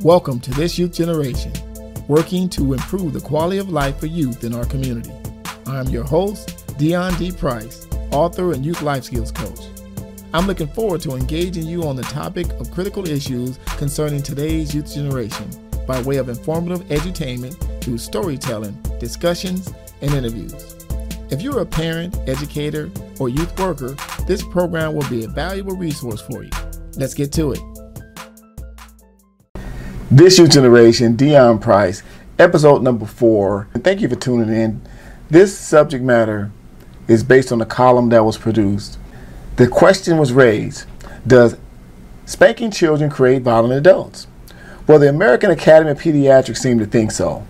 Welcome to This Youth Generation, working to improve the quality of life for youth in our community. I'm your host, Deon D. Price, author and youth life skills coach. I'm looking forward to engaging you on the topic of critical issues concerning today's youth generation by way of informative edutainment through storytelling, discussions, and interviews. If you're a parent, educator, or youth worker, this program will be a valuable resource for you. Let's get to it. This Youth Generation, Deon Price, episode number four. And thank you for tuning in. This subject matter is based on a column that was produced the question was raised Does spanking children create violent adults? Well, the American Academy of Pediatrics seem to think so.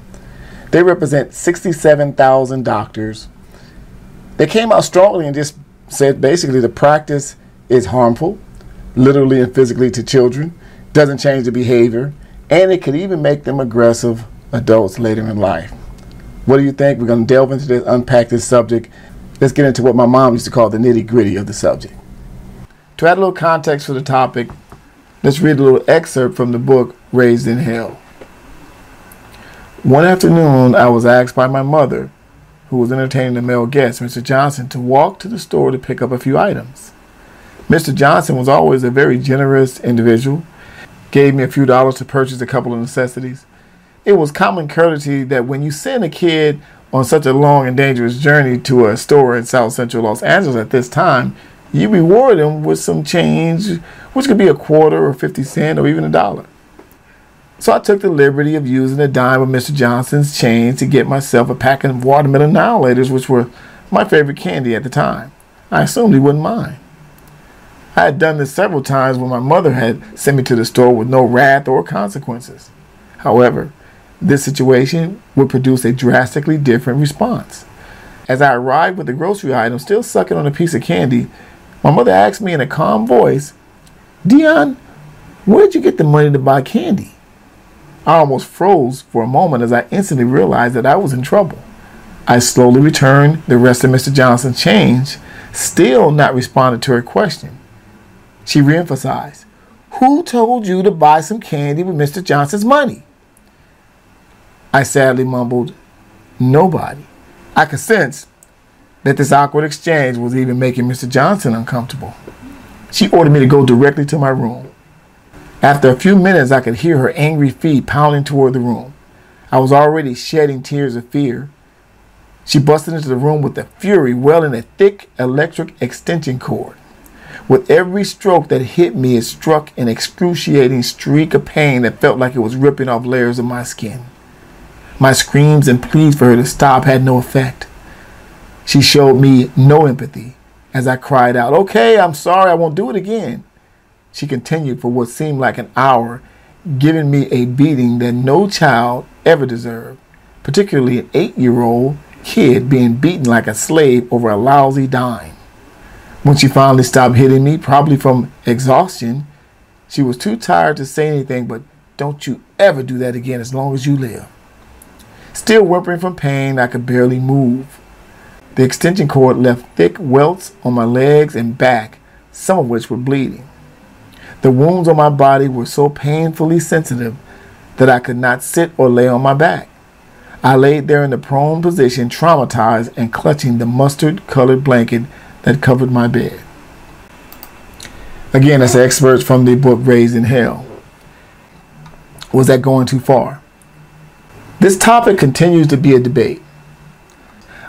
They represent 67,000 doctors. They came out strongly and just said basically the practice is harmful, literally and physically, to children, doesn't change the behavior, and it could even make them aggressive adults later in life. What do you think? We're going to delve into this, unpack this subject, let's get into what my mom used to call the nitty gritty of the subject. To add a little context for the topic, let's read a little excerpt from the book Raised in Hell. One afternoon, I was asked by my mother, who was entertaining a male guest, Mr. Johnson, to walk to the store to pick up a few items. Mr. Johnson was always a very generous individual, gave me a few dollars to purchase a couple of necessities. It was common courtesy that when you send a kid on such a long and dangerous journey to a store in South Central Los Angeles at this time, you reward them with some change, which could be a quarter or 50 cent or even a dollar. So I took the liberty of using a dime of Mr. Johnson's change to get myself a packet of watermelon annihilators, which were my favorite candy at the time. I assumed he wouldn't mind. I had done this several times when my mother had sent me to the store with no wrath or consequences. However, this situation would produce a drastically different response. As I arrived with the grocery item still sucking on a piece of candy, my mother asked me in a calm voice, Deon, where did you get the money to buy candy? I almost froze for a moment as I instantly realized that I was in trouble. I slowly returned the rest of Mr. Johnson's change, still not responding to her question. She reemphasized, Who told you to buy some candy with Mr. Johnson's money? I sadly mumbled, Nobody. I could sense that this awkward exchange was even making Mr. Johnson uncomfortable. She ordered me to go directly to my room. After a few minutes, I could hear her angry feet pounding toward the room. I was already shedding tears of fear. She busted into the room with a fury, welding a thick electric extension cord. With every stroke that hit me, it struck an excruciating streak of pain that felt like it was ripping off layers of my skin. My screams and pleas for her to stop had no effect. She showed me no empathy as I cried out, Okay, I'm sorry, I won't do it again. She continued for what seemed like an hour, giving me a beating that no child ever deserved, particularly an eight year old kid being beaten like a slave over a lousy dime. When she finally stopped hitting me, probably from exhaustion, she was too tired to say anything but, Don't you ever do that again as long as you live. Still whimpering from pain, I could barely move. The extension cord left thick welts on my legs and back, some of which were bleeding. The wounds on my body were so painfully sensitive that I could not sit or lay on my back. I laid there in the prone position, traumatized and clutching the mustard colored blanket that covered my bed. Again, that's experts from the book Raised in Hell. Was that going too far? This topic continues to be a debate.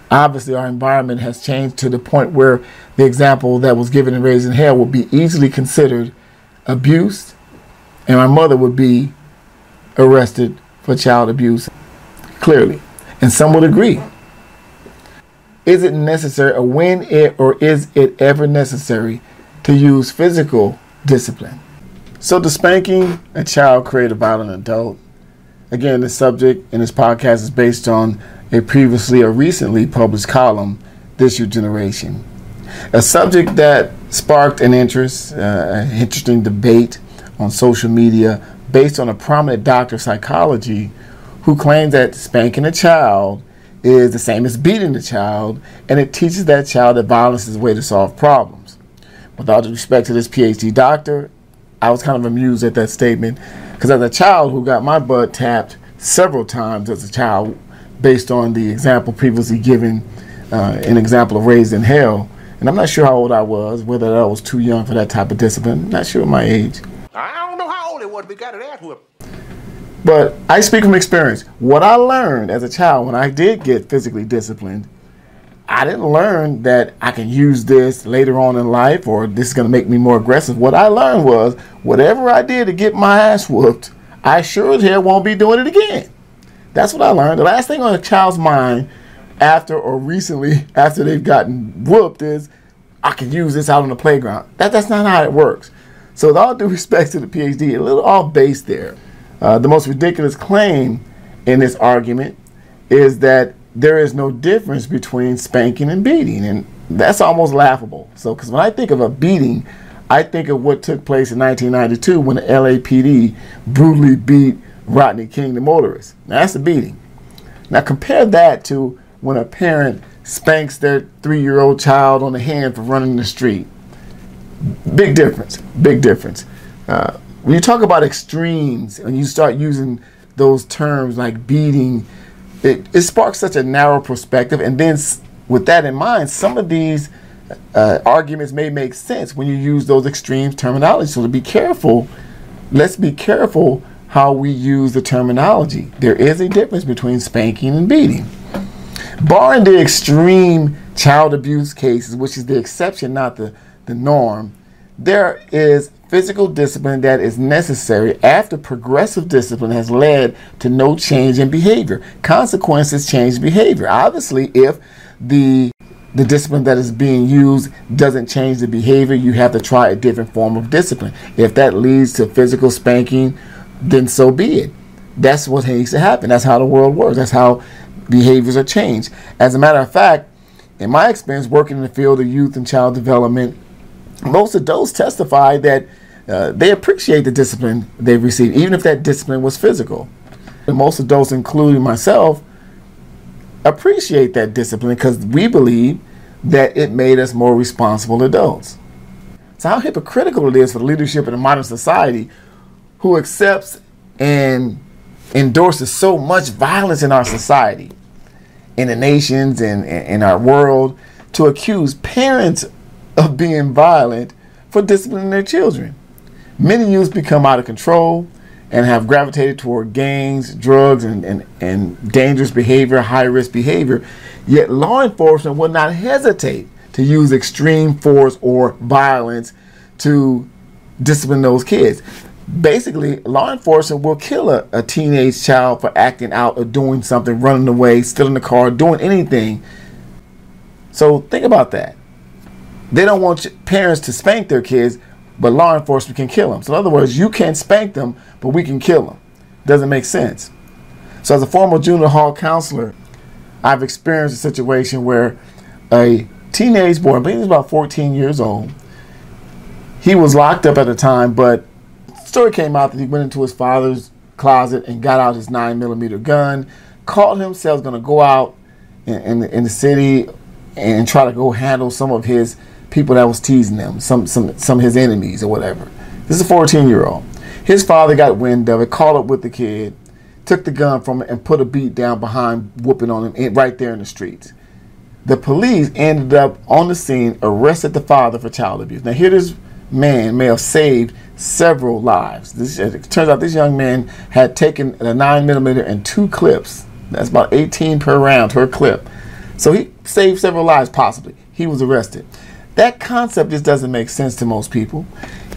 Obviously, our environment has changed to the point where the example that was given in Raised in Hell would be easily considered abuse, and my mother would be arrested for child abuse, clearly. And some would agree. Is it necessary, or when it, or is it ever necessary to use physical discipline? So, does spanking a child create a violent adult? Again, the subject in this podcast is based on a previously or recently published column, This Youth Generation. A subject that sparked an interest, uh, an interesting debate on social media based on a prominent doctor of psychology who claims that spanking a child is the same as beating the child and it teaches that child that violence is a way to solve problems. With all due respect to this PhD doctor, I was kind of amused at that statement because as a child who got my butt tapped several times as a child, based on the example previously given, uh, an example of raised in hell, and I'm not sure how old I was, whether I was too young for that type of discipline. Not sure my age. I don't know how old it was, but got it ass whipped. But I speak from experience. What I learned as a child when I did get physically disciplined, I didn't learn that I can use this later on in life or this is going to make me more aggressive. What I learned was whatever I did to get my ass whooped, I sure as hell won't be doing it again. That's what I learned. The last thing on a child's mind after or recently after they've gotten whooped is I can use this out on the playground. That, that's not how it works. So with all due respect to the PhD, a little off base there. Uh, the most ridiculous claim in this argument is that there is no difference between spanking and beating, and that's almost laughable. So, because when I think of a beating, I think of what took place in 1992 when the LAPD brutally beat Rodney King, the motorist. Now, that's a beating. Now, compare that to when a parent spanks their three year old child on the hand for running the street. Big difference. Big difference. Uh, when you talk about extremes and you start using those terms like beating, it, it sparks such a narrow perspective. And then, with that in mind, some of these uh, arguments may make sense when you use those extreme terminology. So, to be careful, let's be careful how we use the terminology. There is a difference between spanking and beating. Barring the extreme child abuse cases, which is the exception, not the, the norm, there is physical discipline that is necessary after progressive discipline has led to no change in behavior. Consequences change behavior. Obviously, if the the discipline that is being used doesn't change the behavior, you have to try a different form of discipline. If that leads to physical spanking, then so be it. That's what needs to happen. That's how the world works. That's how behaviors are changed. As a matter of fact, in my experience working in the field of youth and child development, most adults testify that uh, they appreciate the discipline they've received, even if that discipline was physical. And most adults, including myself, appreciate that discipline because we believe that it made us more responsible adults. So, how hypocritical it is for the leadership in a modern society who accepts and endorses so much violence in our society, in the nations, and in our world, to accuse parents of being violent for disciplining their children. Many youths become out of control and have gravitated toward gangs, drugs, and, and, and dangerous behavior, high risk behavior. Yet law enforcement will not hesitate to use extreme force or violence to discipline those kids. Basically, law enforcement will kill a, a teenage child for acting out or doing something, running away, stealing a car, doing anything. So think about that. They don't want parents to spank their kids, but law enforcement can kill them. So in other words, you can't spank them, but we can kill them. Doesn't make sense. So as a former junior hall counselor, I've experienced a situation where a teenage boy, I believe he was about 14 years old, he was locked up at the time, but story came out that he went into his father's closet and got out his nine millimeter gun, called himself going to go out in, in, in the city and try to go handle some of his people that was teasing them, some some some of his enemies or whatever. This is a 14 year old. His father got wind of it, called up with the kid, took the gun from him, and put a beat down behind whooping on him right there in the streets. The police ended up on the scene, arrested the father for child abuse. Now here this man may have saved several lives. This, it turns out this young man had taken a nine millimeter and two clips. That's about 18 per round per clip. So he saved several lives, possibly. He was arrested. That concept just doesn't make sense to most people,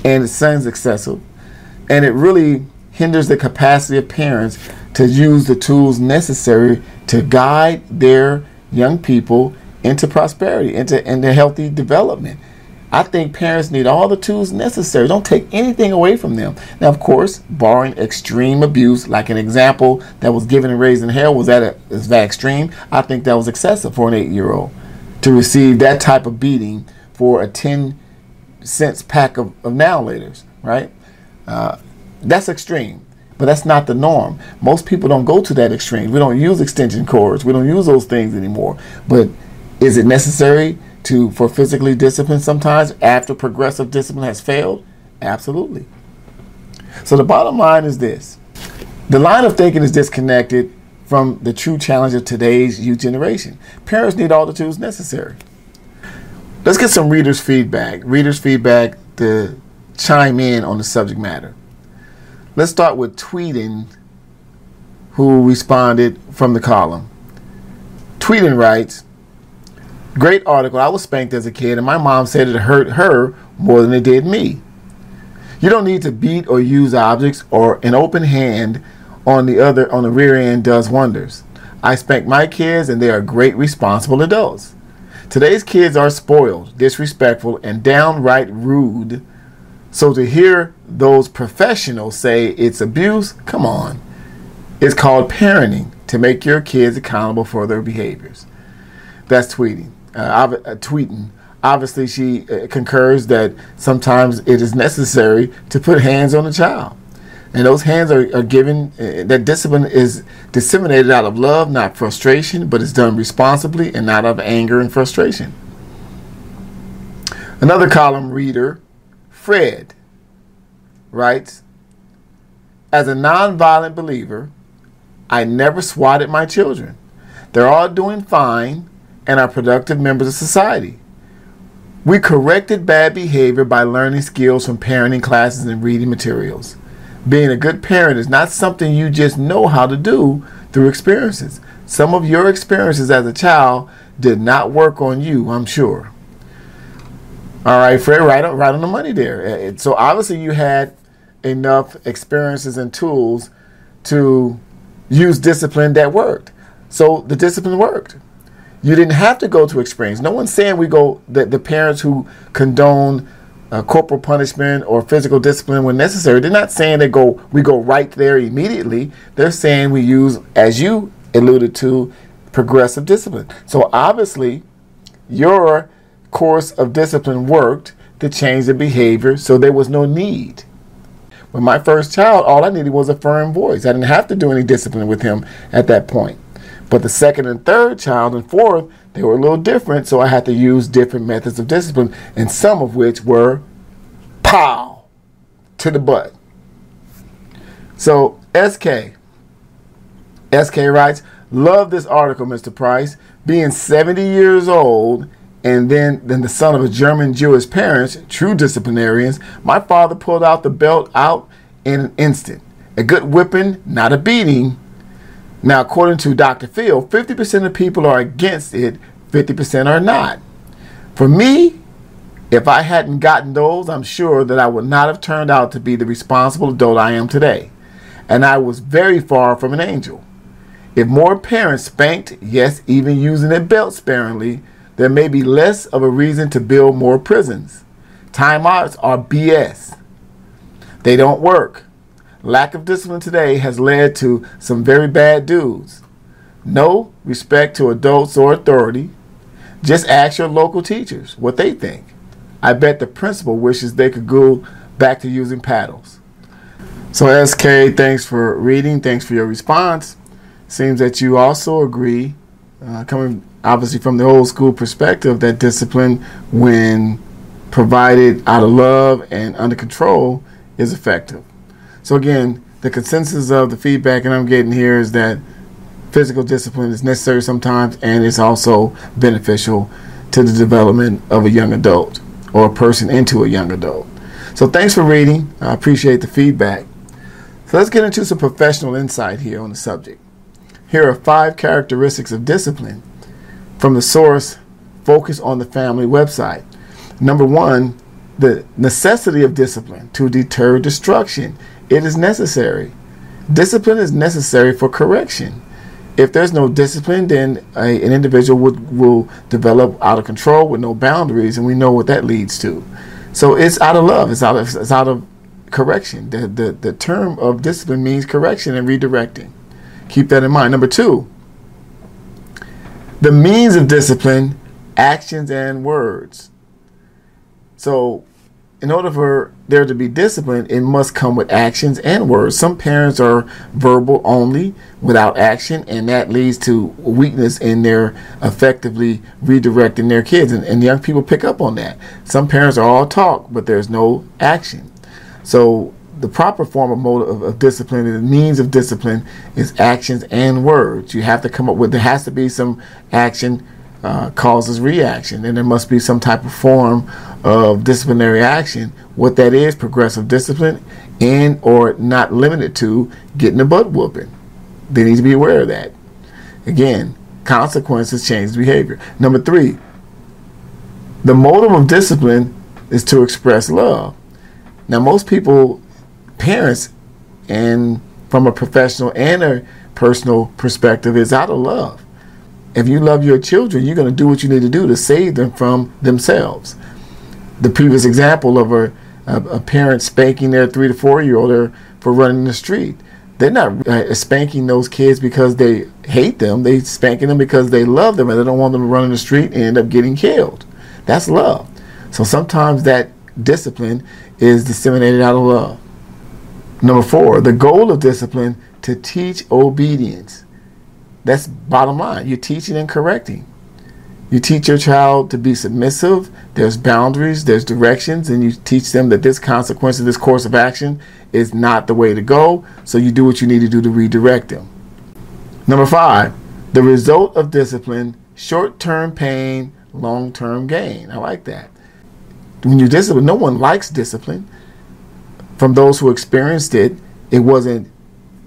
and it sounds excessive, and it really hinders the capacity of parents to use the tools necessary to guide their young people into prosperity, into, into healthy development. I think parents need all the tools necessary. Don't take anything away from them. Now, of course, barring extreme abuse, like an example that was given and raised in hell, was that a, is that extreme? I think that was excessive for an eight-year-old to receive that type of beating for a 10 cents pack of, of now laters, right? Uh, that's extreme, but that's not the norm. Most people don't go to that extreme. We don't use extension cords. We don't use those things anymore. But is it necessary to for physically discipline sometimes after progressive discipline has failed? Absolutely. So the bottom line is this the line of thinking is disconnected from the true challenge of today's youth generation. Parents need all the tools necessary. Let's get some readers' feedback. Readers' feedback to chime in on the subject matter. Let's start with Tweeting, who responded from the column. Tweeting writes, Great article. I was spanked as a kid, and my mom said it hurt her more than it did me. You don't need to beat or use objects, or an open hand on the other on the rear end does wonders. I spank my kids, and they are great, responsible adults. Today's kids are spoiled, disrespectful, and downright rude. So to hear those professionals say it's abuse, come on. It's called parenting to make your kids accountable for their behaviors. That's tweeting. Uh, uh, tweeting. Obviously, she uh, concurs that sometimes it is necessary to put hands on a child. And those hands are, are given, uh, that discipline is disseminated out of love, not frustration, but it's done responsibly and not out of anger and frustration. Another column reader, Fred, writes As a nonviolent believer, I never swatted my children. They're all doing fine and are productive members of society. We corrected bad behavior by learning skills from parenting classes and reading materials. Being a good parent is not something you just know how to do through experiences. Some of your experiences as a child did not work on you, I'm sure. All right, Fred, right on, right on the money there. So obviously you had enough experiences and tools to use discipline that worked. So the discipline worked. You didn't have to go to experience. No one's saying we go that the parents who condone uh, corporal punishment or physical discipline when necessary. They're not saying they go we go right there immediately. They're saying we use, as you alluded to, progressive discipline. So obviously, your course of discipline worked to change the behavior, so there was no need. With my first child, all I needed was a firm voice. I didn't have to do any discipline with him at that point. But the second and third child and fourth, they were a little different, so I had to use different methods of discipline, and some of which were pow to the butt. So SK, SK writes, love this article, Mr. Price. Being 70 years old and then, then the son of a German Jewish parents, true disciplinarians, my father pulled out the belt out in an instant. A good whipping, not a beating. Now, according to Dr. Phil, 50% of people are against it, 50% are not. For me, if I hadn't gotten those, I'm sure that I would not have turned out to be the responsible adult I am today. And I was very far from an angel. If more parents spanked, yes, even using a belt sparingly, there may be less of a reason to build more prisons. Timeouts are BS. They don't work. Lack of discipline today has led to some very bad dudes. No respect to adults or authority. Just ask your local teachers what they think. I bet the principal wishes they could go back to using paddles. So, SK, thanks for reading. Thanks for your response. Seems that you also agree, uh, coming obviously from the old school perspective, that discipline, when provided out of love and under control, is effective. So again, the consensus of the feedback and I'm getting here is that physical discipline is necessary sometimes and it's also beneficial to the development of a young adult or a person into a young adult. So thanks for reading. I appreciate the feedback. So let's get into some professional insight here on the subject. Here are five characteristics of discipline from the source Focus on the Family website. Number one, the necessity of discipline to deter destruction it is necessary. Discipline is necessary for correction. If there's no discipline, then a, an individual would, will develop out of control with no boundaries, and we know what that leads to. So it's out of love. It's out of it's out of correction. The, the, the term of discipline means correction and redirecting. Keep that in mind. Number two, the means of discipline, actions and words. So in order for there to be discipline, it must come with actions and words. Some parents are verbal only without action, and that leads to weakness in their effectively redirecting their kids. And, and young people pick up on that. Some parents are all talk, but there's no action. So the proper form of mode of, of discipline the means of discipline is actions and words. You have to come up with there has to be some action uh, causes reaction, and there must be some type of form of disciplinary action. What that is, progressive discipline, and or not limited to getting a butt whooping. They need to be aware of that. Again, consequences change behavior. Number three, the motive of discipline is to express love. Now, most people, parents, and from a professional and a personal perspective, is out of love. If you love your children, you're going to do what you need to do to save them from themselves. The previous example of a, a, a parent spanking their three to four year old for running the street. They're not uh, spanking those kids because they hate them. They spanking them because they love them and they don't want them to run in the street and end up getting killed. That's love. So sometimes that discipline is disseminated out of love. Number four, the goal of discipline to teach obedience. That's bottom line. You're teaching and correcting. You teach your child to be submissive. There's boundaries, there's directions, and you teach them that this consequence of this course of action is not the way to go. So you do what you need to do to redirect them. Number five, the result of discipline short term pain, long term gain. I like that. When you discipline, no one likes discipline. From those who experienced it, it wasn't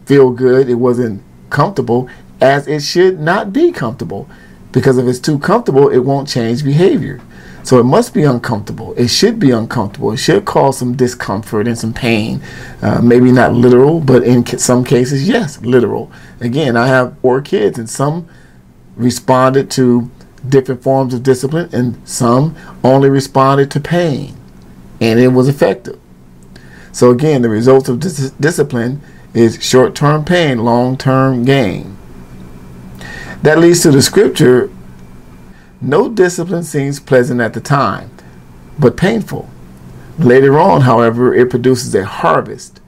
feel good, it wasn't comfortable, as it should not be comfortable. Because if it's too comfortable, it won't change behavior. So it must be uncomfortable. It should be uncomfortable. It should cause some discomfort and some pain. Uh, maybe not literal, but in some cases, yes, literal. Again, I have four kids, and some responded to different forms of discipline, and some only responded to pain, and it was effective. So again, the results of dis- discipline is short-term pain, long-term gain. That leads to the scripture no discipline seems pleasant at the time, but painful. Later on, however, it produces a harvest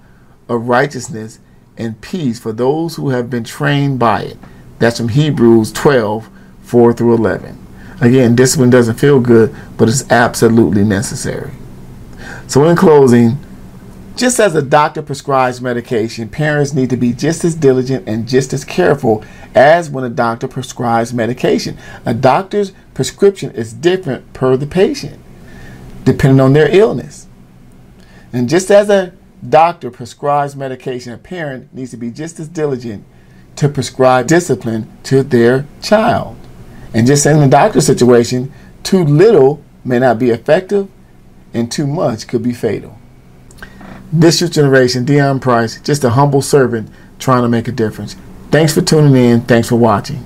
of righteousness and peace for those who have been trained by it. That's from Hebrews 12 4 through 11. Again, discipline doesn't feel good, but it's absolutely necessary. So, in closing, just as a doctor prescribes medication, parents need to be just as diligent and just as careful as when a doctor prescribes medication. A doctor's prescription is different per the patient, depending on their illness. And just as a doctor prescribes medication, a parent needs to be just as diligent to prescribe discipline to their child. And just in the doctor situation, too little may not be effective, and too much could be fatal. This Youth Generation, Deon Price, just a humble servant trying to make a difference. Thanks for tuning in. Thanks for watching.